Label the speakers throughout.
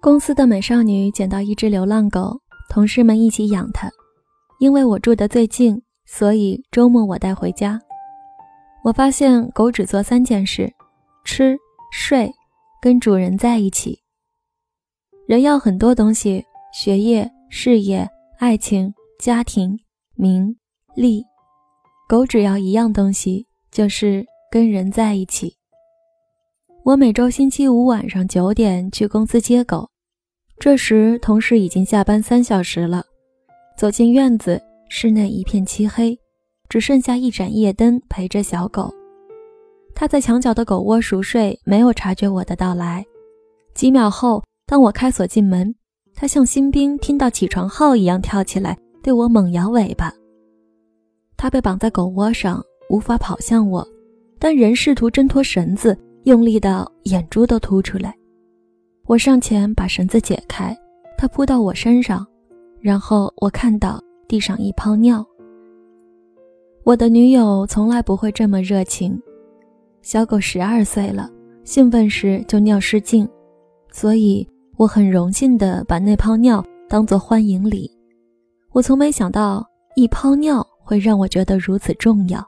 Speaker 1: 公司的美少女捡到一只流浪狗，同事们一起养它。因为我住得最近，所以周末我带回家。我发现狗只做三件事：吃、睡，跟主人在一起。人要很多东西：学业、事业、爱情、家庭、名利。狗只要一样东西，就是跟人在一起。我每周星期五晚上九点去公司接狗，这时同事已经下班三小时了。走进院子，室内一片漆黑，只剩下一盏夜灯陪着小狗。它在墙角的狗窝熟睡，没有察觉我的到来。几秒后，当我开锁进门，它像新兵听到起床号一样跳起来，对我猛摇尾巴。它被绑在狗窝上，无法跑向我，但仍试图挣脱绳子。用力到眼珠都凸出来，我上前把绳子解开，它扑到我身上，然后我看到地上一泡尿。我的女友从来不会这么热情。小狗十二岁了，兴奋时就尿失禁，所以我很荣幸地把那泡尿当作欢迎礼。我从没想到一泡尿会让我觉得如此重要。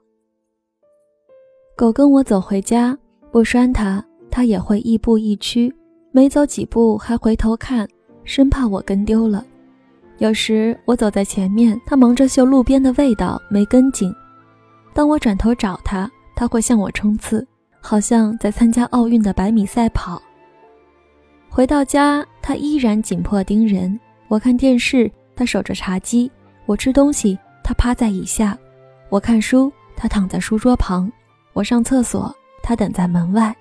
Speaker 1: 狗跟我走回家。不拴它，它也会亦步亦趋，没走几步还回头看，生怕我跟丢了。有时我走在前面，它忙着嗅路边的味道，没跟紧。当我转头找它，它会向我冲刺，好像在参加奥运的百米赛跑。回到家，它依然紧迫盯人。我看电视，它守着茶几；我吃东西，它趴在椅下；我看书，它躺在书桌旁；我上厕所。他等在门外，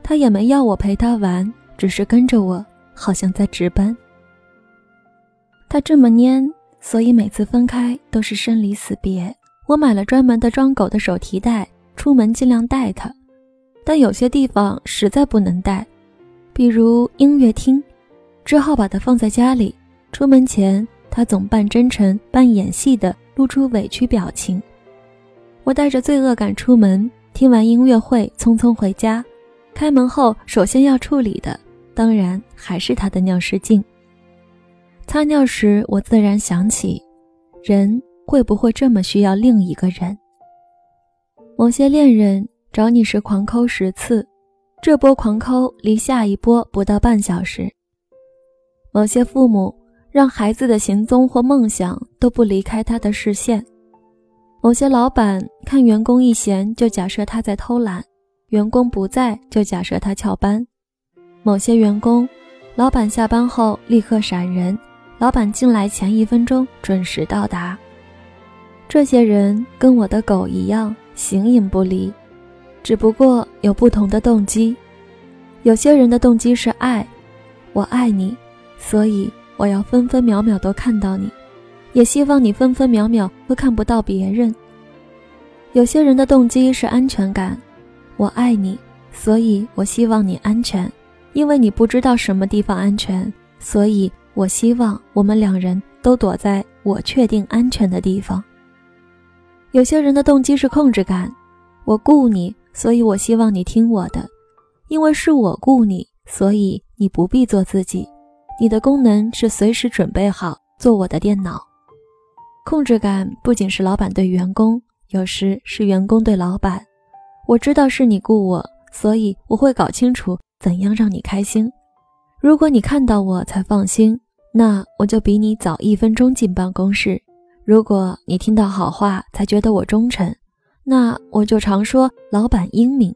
Speaker 1: 他也没要我陪他玩，只是跟着我，好像在值班。他这么蔫，所以每次分开都是生离死别。我买了专门的装狗的手提袋，出门尽量带它，但有些地方实在不能带，比如音乐厅，只好把它放在家里。出门前，他总半真诚半演戏的露出委屈表情。我带着罪恶感出门。听完音乐会，匆匆回家。开门后，首先要处理的，当然还是他的尿失禁。擦尿时，我自然想起，人会不会这么需要另一个人？某些恋人找你时狂抠十次，这波狂抠离下一波不到半小时。某些父母让孩子的行踪或梦想都不离开他的视线。某些老板看员工一闲，就假设他在偷懒；员工不在，就假设他翘班。某些员工，老板下班后立刻闪人，老板进来前一分钟准时到达。这些人跟我的狗一样形影不离，只不过有不同的动机。有些人的动机是爱，我爱你，所以我要分分秒秒都看到你。也希望你分分秒秒都看不到别人。有些人的动机是安全感，我爱你，所以我希望你安全，因为你不知道什么地方安全，所以我希望我们两人都躲在我确定安全的地方。有些人的动机是控制感，我顾你，所以我希望你听我的，因为是我顾你，所以你不必做自己，你的功能是随时准备好做我的电脑。控制感不仅是老板对员工，有时是员工对老板。我知道是你雇我，所以我会搞清楚怎样让你开心。如果你看到我才放心，那我就比你早一分钟进办公室；如果你听到好话才觉得我忠诚，那我就常说老板英明。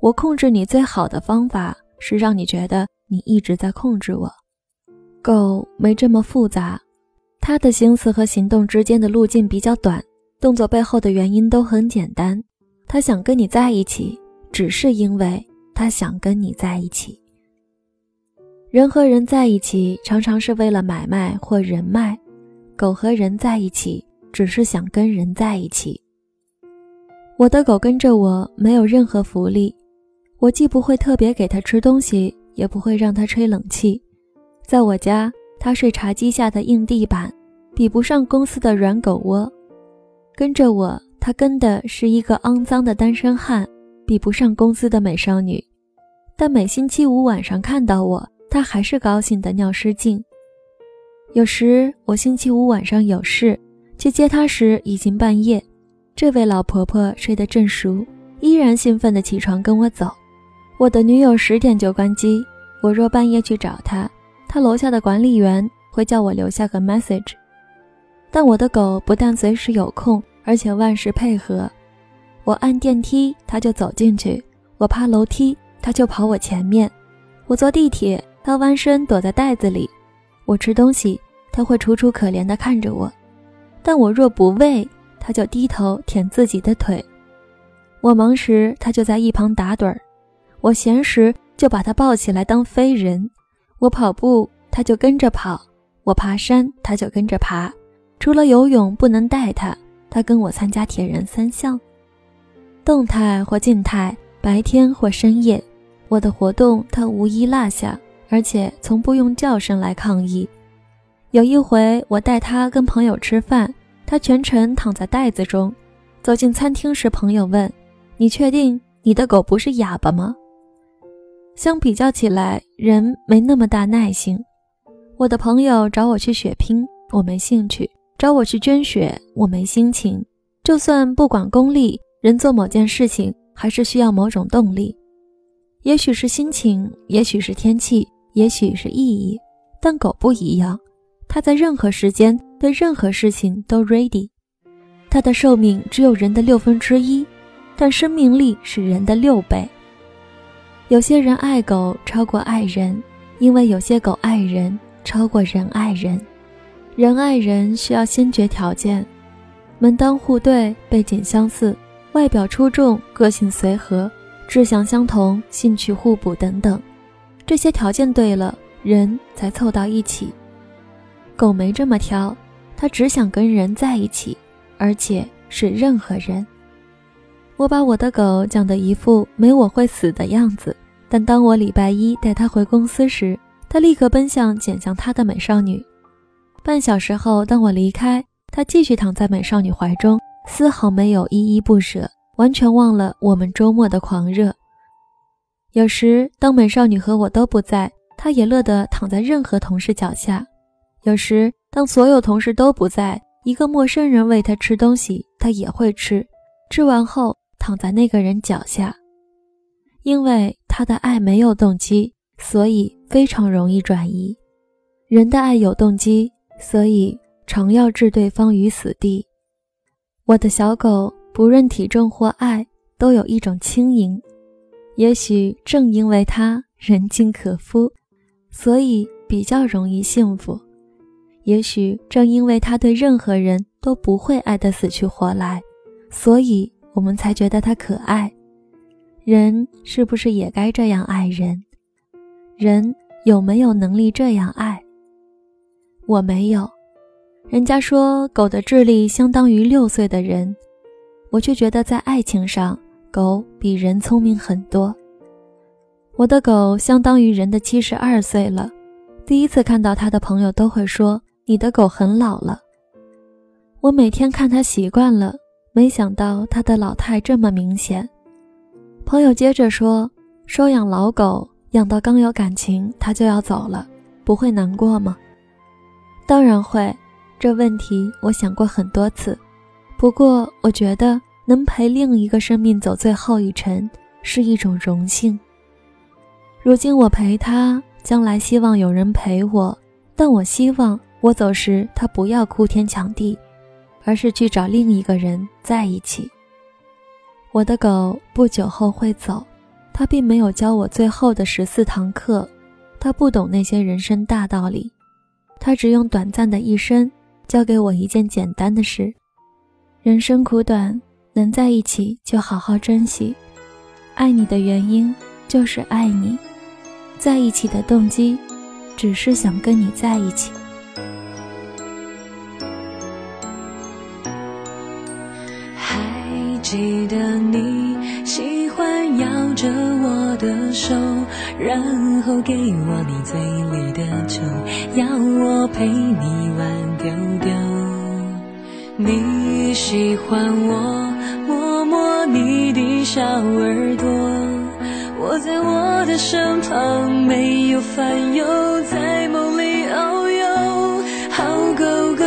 Speaker 1: 我控制你最好的方法是让你觉得你一直在控制我。狗没这么复杂。他的心思和行动之间的路径比较短，动作背后的原因都很简单。他想跟你在一起，只是因为他想跟你在一起。人和人在一起，常常是为了买卖或人脉；狗和人在一起，只是想跟人在一起。我的狗跟着我，没有任何福利，我既不会特别给它吃东西，也不会让它吹冷气。在我家，它睡茶几下的硬地板。比不上公司的软狗窝，跟着我，他跟的是一个肮脏的单身汉，比不上公司的美少女。但每星期五晚上看到我，他还是高兴的尿失禁。有时我星期五晚上有事，去接他时已经半夜，这位老婆婆睡得正熟，依然兴奋地起床跟我走。我的女友十点就关机，我若半夜去找她，她楼下的管理员会叫我留下个 message。但我的狗不但随时有空，而且万事配合。我按电梯，它就走进去；我爬楼梯，它就跑我前面；我坐地铁，它弯身躲在袋子里；我吃东西，它会楚楚可怜地看着我；但我若不喂，它就低头舔自己的腿。我忙时，它就在一旁打盹儿；我闲时，就把它抱起来当飞人；我跑步，它就跟着跑；我爬山，它就跟着爬。除了游泳不能带它，它跟我参加铁人三项。动态或静态，白天或深夜，我的活动它无一落下，而且从不用叫声来抗议。有一回我带它跟朋友吃饭，它全程躺在袋子中。走进餐厅时，朋友问：“你确定你的狗不是哑巴吗？”相比较起来，人没那么大耐性。我的朋友找我去血拼，我没兴趣。找我去捐血，我没心情。就算不管功利，人做某件事情还是需要某种动力。也许是心情，也许是天气，也许是意义。但狗不一样，它在任何时间对任何事情都 ready。它的寿命只有人的六分之一，但生命力是人的六倍。有些人爱狗超过爱人，因为有些狗爱人超过人爱人。人爱人需要先决条件，门当户对、背景相似、外表出众、个性随和、志向相同、兴趣互补等等，这些条件对了，人才凑到一起。狗没这么挑，它只想跟人在一起，而且是任何人。我把我的狗讲得一副没我会死的样子，但当我礼拜一带它回公司时，它立刻奔向捡向它的美少女。半小时后，当我离开，他继续躺在美少女怀中，丝毫没有依依不舍，完全忘了我们周末的狂热。有时，当美少女和我都不在，他也乐得躺在任何同事脚下；有时，当所有同事都不在，一个陌生人喂他吃东西，他也会吃，吃完后躺在那个人脚下。因为他的爱没有动机，所以非常容易转移。人的爱有动机。所以，常要置对方于死地。我的小狗不论体重或爱，都有一种轻盈。也许正因为它人尽可夫，所以比较容易幸福。也许正因为它对任何人都不会爱得死去活来，所以我们才觉得它可爱。人是不是也该这样爱人？人有没有能力这样爱？我没有，人家说狗的智力相当于六岁的人，我却觉得在爱情上，狗比人聪明很多。我的狗相当于人的七十二岁了，第一次看到它的朋友都会说：“你的狗很老了。”我每天看它习惯了，没想到它的老态这么明显。朋友接着说：“收养老狗，养到刚有感情，它就要走了，不会难过吗？”当然会，这问题我想过很多次。不过，我觉得能陪另一个生命走最后一程是一种荣幸。如今我陪他，将来希望有人陪我，但我希望我走时他不要哭天抢地，而是去找另一个人在一起。我的狗不久后会走，它并没有教我最后的十四堂课，它不懂那些人生大道理。他只用短暂的一生，教给我一件简单的事：人生苦短，能在一起就好好珍惜。爱你的原因就是爱你，在一起的动机，只是想跟你在一起。
Speaker 2: 还记得你的手。然后给我你嘴里的酒，要我陪你玩丢丢。你喜欢我摸摸你的小耳朵，我在我的身旁，没有烦忧，在梦里遨游。好狗狗，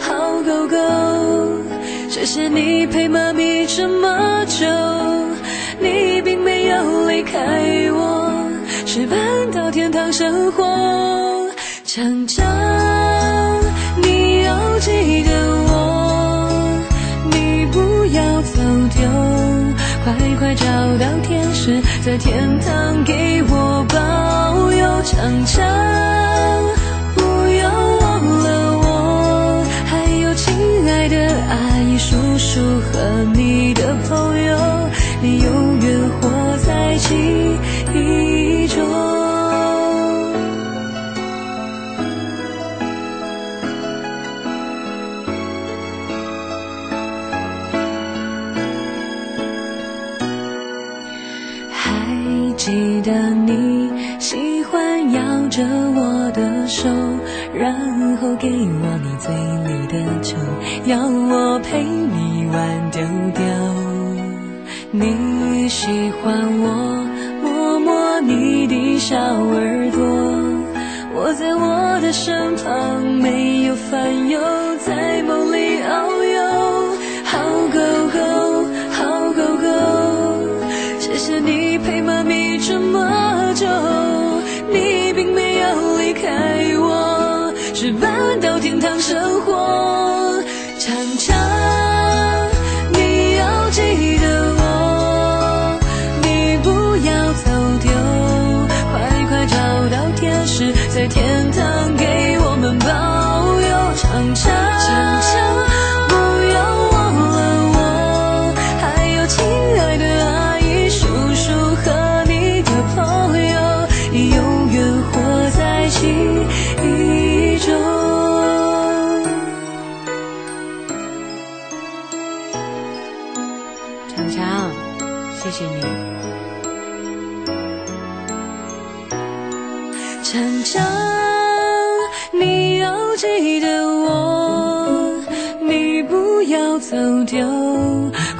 Speaker 2: 好狗狗，谢谢你陪妈咪这么久，离开我，是搬到天堂生活。长长，你要记得我，你不要走丢，快快找到天使，在天堂给我保佑。长长，不要忘了我，还有亲爱的阿姨、叔叔和你的朋友，你永远活在记忆中。还记得你喜欢摇着我的手，然后给我你嘴里的球，要我陪你玩丢丢。你喜欢我摸摸你的小耳朵，我在我的身旁，没有烦忧，在梦里遨游。好狗狗，好狗狗，谢谢你陪妈咪这么久，你并没有离开我，是搬到天堂生活。长江，你要记得我，你不要走丢，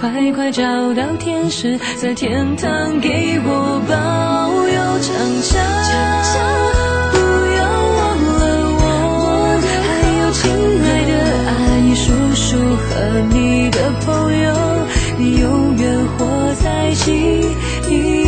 Speaker 2: 快快找到天使，在天堂给我保佑。长江，不要忘了我，还有亲爱的阿姨叔叔和你的朋友，你永远活在记忆。